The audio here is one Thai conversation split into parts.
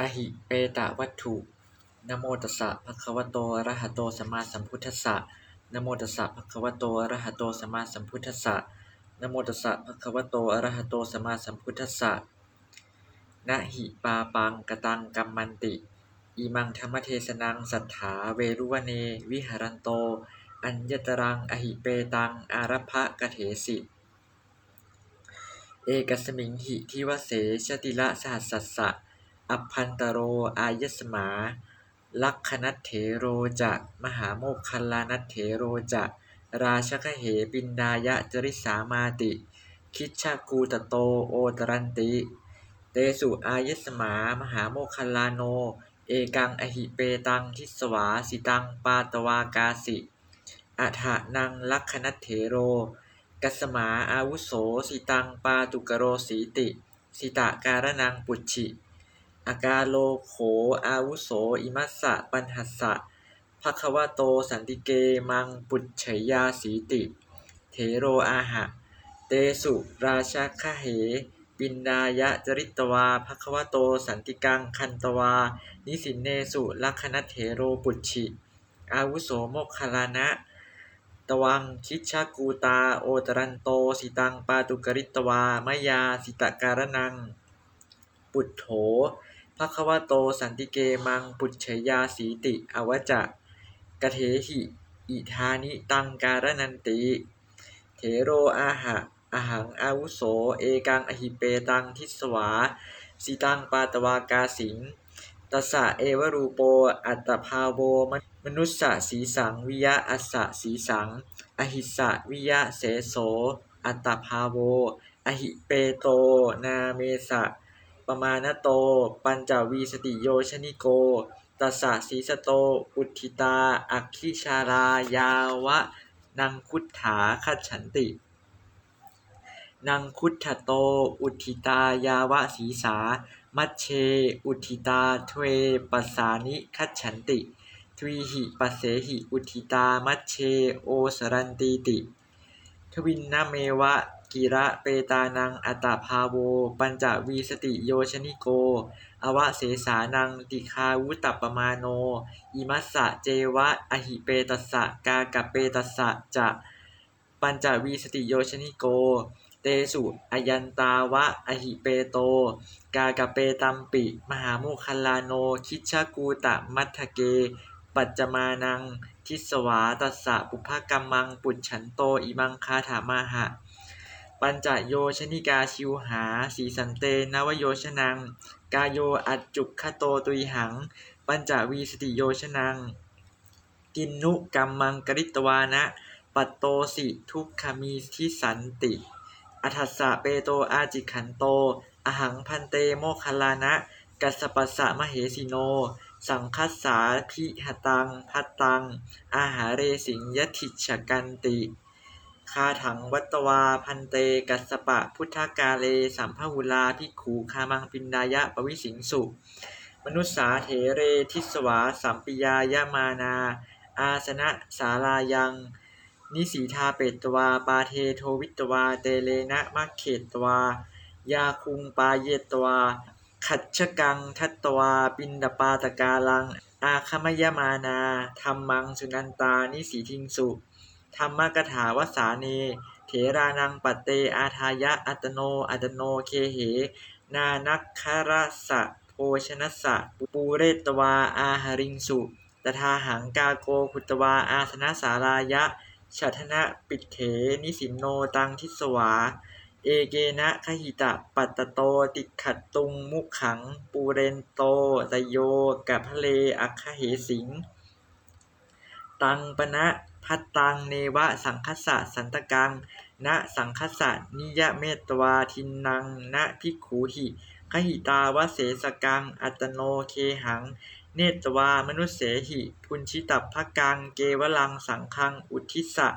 อหิเปตวัตถุ นะโมตัสสะภะคะวะโต อะระหะโต สัมมาสัมพุทธัสสะ นะโมตัสสะภะคะวะโต อะระหะโต สัมมาสัมพุทธัสสะ นะโมตัสสะภะคะวะโต อะระหะโต สัมมาสัมพุทธัสสะ นะหิปาปังกตังกัมมันติ อิมังธรรมเทศนังสัทธาเวรุวเน วิหารันโต อัญญตรัง อหิเปตัง อารัพะกะเถสิเอกัสมิงหิทิวเสชติละสหัสสัสสะ อัพพันตโร อายสมา ลักขณัตเถโรจะ มหาโมคคัลลานัตเถโรจะ ราชคเหปินดายะจริสามาติ คิชากูตโตโอตรันติ เตสุอายสมา มหาโมคคัลลาโน เอกังอหิเปตังทิสวาสิตังปาตวากาสิอัฏฐานังลักขณัตเถโร กัสมาอาวุโสสิตังปาตุกโรสีติ สิตะการนังปุจฉิ อากาโลโข อาวุโส อิมัสสะ ปัญหัสสะภควโต สันติเก มัง ปุจฉยาสีติ เทโรอาหะ เตสุ ราชาคเห ปินดายะจริตวาภควโต สันติกัง คันตวา นิสินเนสุ ลักขณเถโรปุจฉิ อาวุโสโมคคลานะ ตวัง คิชากูตา โอตรันโต สิตัง ปาตุกริตวามายา สิตะการนัง ปุถโถ ภควโตสันติเกมังปุจฉยาสีติอวจะกะเทหิอิธานิตังการนันติ เถโรอาหะอหังอาวุโส เอกังอหิเปตังทิสวาสิตังปาตวากาสิงตัสะเอวรูโป อัตภาโว มนุสสะสีสัง วิยะอัสสะสีสัง อหิสะวิยะเสโส อัตตภาโว อหิเปโต นาเมสะ ปมาณโต ปัญจวีสติโยชนิโก ตัสสะสีสโต อุทิตา อัคคิชารายาวะ นังคุฏฐาคัจฉันติ นังคุฏฐโต อุทิตายาวะสีสา มัชเช อุทิตาทวปัสสานิคัจฉันติทวีหิปัสเสหิอุทิตามัชเช โอสรันตีติ ทวินนเมวะ กิระเปตานังอัตตภาโว ปัญจวีสติโยชนิโก อวะเสสานังติคาวุตตปปมาโน อิมัสสะเจวะ อหิเปตัสสะกากะเปตัสสะจะปัญจวีสติโยชนิโก เตสุอยันตาวะ อหิเปโต กากะเปตัมปิ มหาโมคคัลลาโน คิชกูตะมัทเก ปัจจมานังทิสวาตัสสะปุพพกัมมัง ปุจฉันโต อิมังคาถามาหะ ปัญจโยชนิกาชิวหา สีสันเตนวโยชนัง กาโยอัจจุคโตตุยหัง ปัญจวีสติโยชนัง กินนุกัมมังกริตวานะ ปัตโตสิทุกขมีทิสันติ อัฏฐสสะเปโตอาจิขันโต อหังพันเตโมคลานะ กัสปัสสะมเหสิโน สังคัสสาพิหตังพัตตัง อาหาเรสิงยถิชกันติ คาถังวัตวา พันเต กัสสปะ พุทธกาเล สัมภหุลาภิกขูคามังปินดายะปวิสิงสุ มนุสสาเถเรทิสวา สัมปิยายมานา อาสนะสาลายัง นิสีทาเปตวา ปาเทโทวิตวา เตเลนะมัคเขตวา ยาคุงปาเยตวา ขัดชะกังทัตตวา ปินดปาตกาลัง อาคมยมานาธรรมังสุนันตา นิสีทิงสุ ธรรมกถาวสาเน เถรานังปัตเตอาทายะอัตโนอัตโนเคเห นานักคารสะโภชนัสะปูเรตวาอาหริงสุตถาหังกาโกคุตวาอาสนะสารายะฉัทนะปิดเถนิสินโนตังทิสวา เอเกนะขหิตะปัตตโตติขัดตุงมุขัง ปูเรนโตตโยกับพเลอัคคเหสิง ตังปณะ พัตตังเนวะสังคสสะสันตกังณสังคสสะนิยเมตวาทินังณภิกขูหิขหิตาวเสสกัง อัตโนเคหัง เนตวามนุสเสหิพุนชิตัพพกัง เกวลังสังคัง อุทิสะ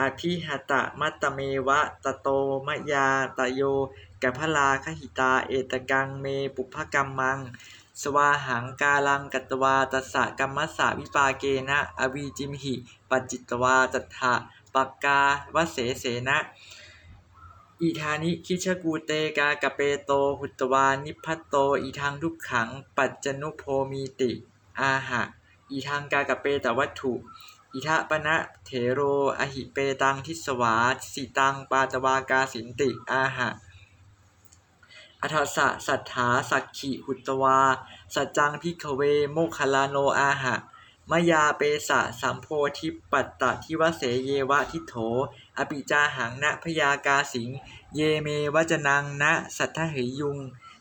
อภิหตะมัตเมวะตะโตมยาตะโยกัพลาขหิตาเอตกังเมปุพพกัมมัง สวาหังกาลังกัตวาตัสสะกัมมัสสะวิปาเกนะอวีจิมหิ ปัจจิตวาจัตถะปักกาวเสเสนะอิธานิคิชกูเตกากะเปโตหุตวานิพัตโตอีทางทุกขัง ปัจจนุโพมีติ อาหะอีทางกากะเปตวัตถุอิทะปณะเถโรอหิเปตังทิสวาสิตังปาตวากาสินติ อาหะ อัฏฐสะสัทธาสักขิหุตวา สัจจังพิกเว โมคลาโนอาหะ มยาเปสะสัมโพธิปัตตะทิวเสเยวะทิโถ อปิจาหังนะพยากาสิง เยเมวจนังนะสัทธเหยุง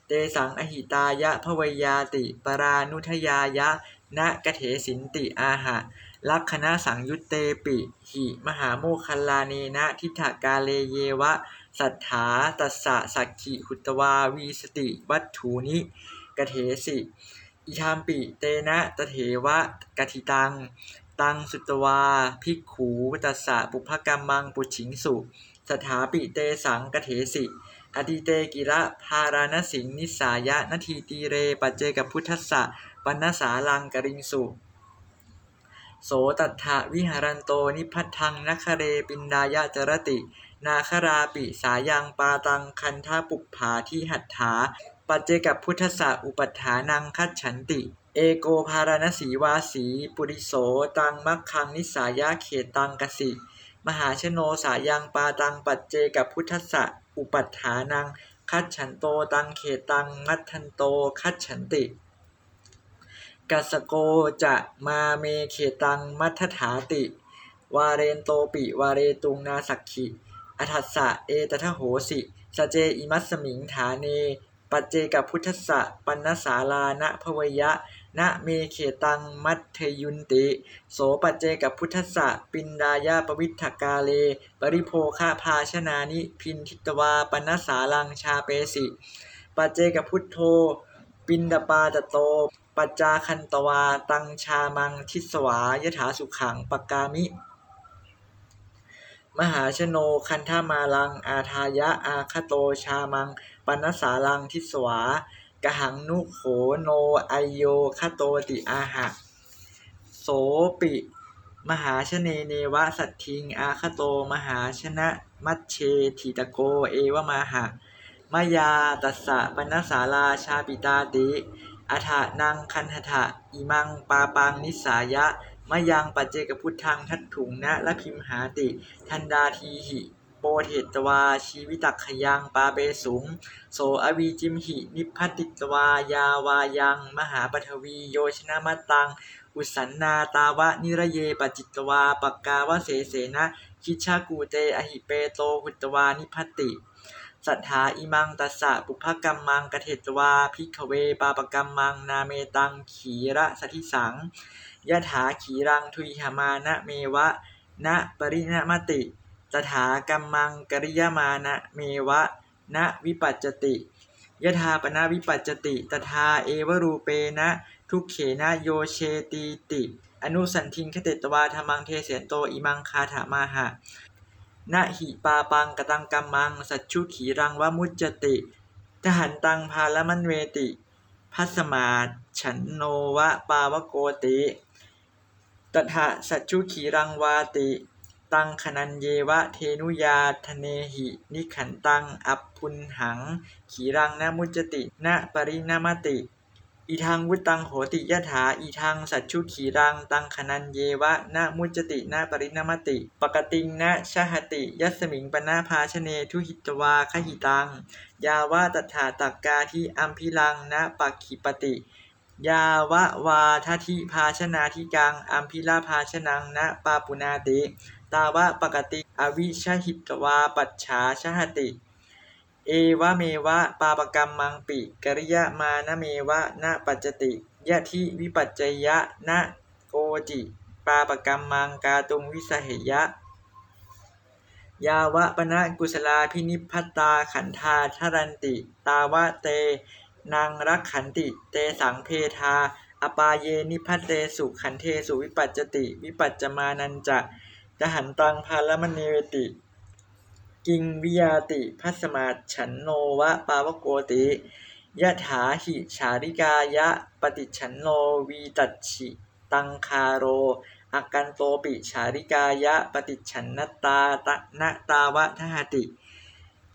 เตสังอหิตายะภวยาติ ปรานุทยายะนะกะเถสินติอาหะ ลักขณะสังยุตเตปิ หิ มหาโมคัลลาเนนะทิฏฐกาเลเยวะ สัทธาตัสสะสักขิหุตวาวีสติ วัตถุนิกเถสิอิธามปิเตนะตเถวะกทิตัง ตังสุตวาภิกขูตัสสะปุพกรรมังปุฉิงสุ สถาปิเตสังกเถสิอดิเตกิระพารานสิงนิสายะนาทีตีเรปัจเจกับพุทธัสสะปันนสาลังกริงสุ โสตัทธะวิหารันโตนิพัทธังนัคเรปินดายะจรติ นาคราปิสายังปาตังคันทาปุปภาที่หัตถา ปัจเจกับพุทธสะอุปัฏฐานังคัจฉันติ เอโกภารณสีวาสีปุริโสตังมัคคังนิสายะเขตังกสิ มหาชโนสายังปาตังปัจเจกับพุทธสะอุปัฏฐานังคัจฉันโตตังเขตังมัททันโตคัจฉันติ กัสโกจะมาเมเขตังมัทถาติ วาเรนโตปิวาเรตุงนาสักขิอัฏฐสะเอตทะโหสิสเจอิมัสมิงฐาเน ปัจเจกับพุทธสะปันนสาลานะภวยะนะเมเขตังมัทเทยุนติ โสปัจเจกับพุทธสะปินดายาปวิทกาเล ปริโภคาภาชนานิพินทิตวาปันนสาลังชาเปสิ ปัจเจกับพุทโธ ปินดาปาตโต ปัจจาคันตวา ตังชามังทิสวายถาสุขังปกามิ มหาชโนคันธามาลัง อาทายะอาคโตชามัง ปนนสาลังทิสวากหังนุโขโนไอโยคโตติอาหะ โสปิ มหาชเนเนวะสัตทิง อาคโตมหาชนะมัชเชทิตโกเอวมาหะมายาตัสสะปนสาราชาปิตาติ อัฏฐนังคันหทะอิมังปาปังนิสายะมะยังปัจเจกพุทธังทัตถุงนะละพิมหาติ ทันดาทีหิโปเทตวาชีวิตักขยังปาเปสุง โสอวีจิมหิ นิพพติตวายาวายัง มหาปฐวีโยชนะมตตัง อุสันนาตาวะนิระเยปจิตตวาปกกาวะเสเสนะ คิชากูเตอหิเปโตหุตวานิพัติ สัทธาอิมังตัสสะปุพกรรมังกเทตวาพิกขเวปาปกรรมังนาเมตังขีระสทิสังยะถาขีรังทุยหามานะเมวะนะปริณมติตถากัมมังกริยามานะเมวะนะวิปัจจติยะถาปนาวิปัจจติตถาเอวรูเปนะทุกเขนะโยเชตีติ อนุสันทิงคเตตวาธรรมังเทเสนโตอิมังคาถามาหะ นะหิปาปังกตังกัมมัง สัจชุขีรังวมุจจติ ทหันตังพาลมันเวติพัสมาฉันโนวะปาวโกติตถะสัจชุขีรังวาติ ตังขนันเยวะเทนุยาทเนหิ นิขันตัง อัปพุนหัง ขีรังนะมุจจติ นะปรินามติ อีทางวุตังโหติยะถา อีทางสัจชุขีรัง ตังขนันเยวะนะมุจตินะปรินามติ ปกติงนะชหติ ยัสมิงปนาภาชเนทุหิตวาคหิตัง ยาวะตถาตักกาที่อัมพิลังนะปักขิปติ ยาวะวาททิภาชนาธิกัง อัมพิลาภาชนังนะปาปุนาติ ตาวะปกติ อวิชหิตวาปัจฉาชหติ เอวะเมวะ ปาปกรรมมังปิกริยามานะเมวะนะปัจจติยะทิวิปัจจยะนะโกจิ ปาปกรรมมังกาตุงวิสเหยะ ยาวะปนะกุศลาพินิพัตตาขันธาทรันติ ตาวะเต นางรักขันติ เตสังเพทา อปาเยนิพัตเตสุขันเทสุวิปัจจติ วิปัจจมานันจะกหันตังพาลมณีเวติ กิงวิยาติพัสมาฉันโนวะปาวโกติยะถาหิชาริกายะปฏิฉันโนวีตัชิตังคาโรอากันโตปิชาริกายะปฏิฉันนตตาตะนะตาวะทหติ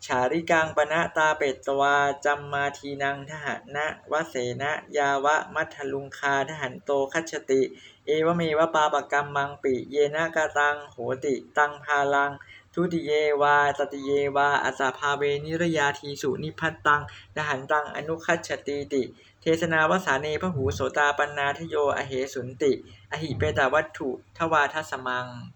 ฉาริกังปณะตาเปตตวาจัมมาทีนังทหนะวะเสนะยาวะมัทธลุงคาทหันโตคัจฉติ เอวเมวะปาปกัมมังปิ เยนะกะตังโหติ ตังพาลัง ทุติเยวาตติเยวาอัสาภาเวนิรยาทีสุนิพัตตังนหันตังอนุคัจฉตีติ เทศนาวสาเนพหูโสตาปันนาทโยอเหสุนติ อหิเปตาวัตถุทวาทัสมัง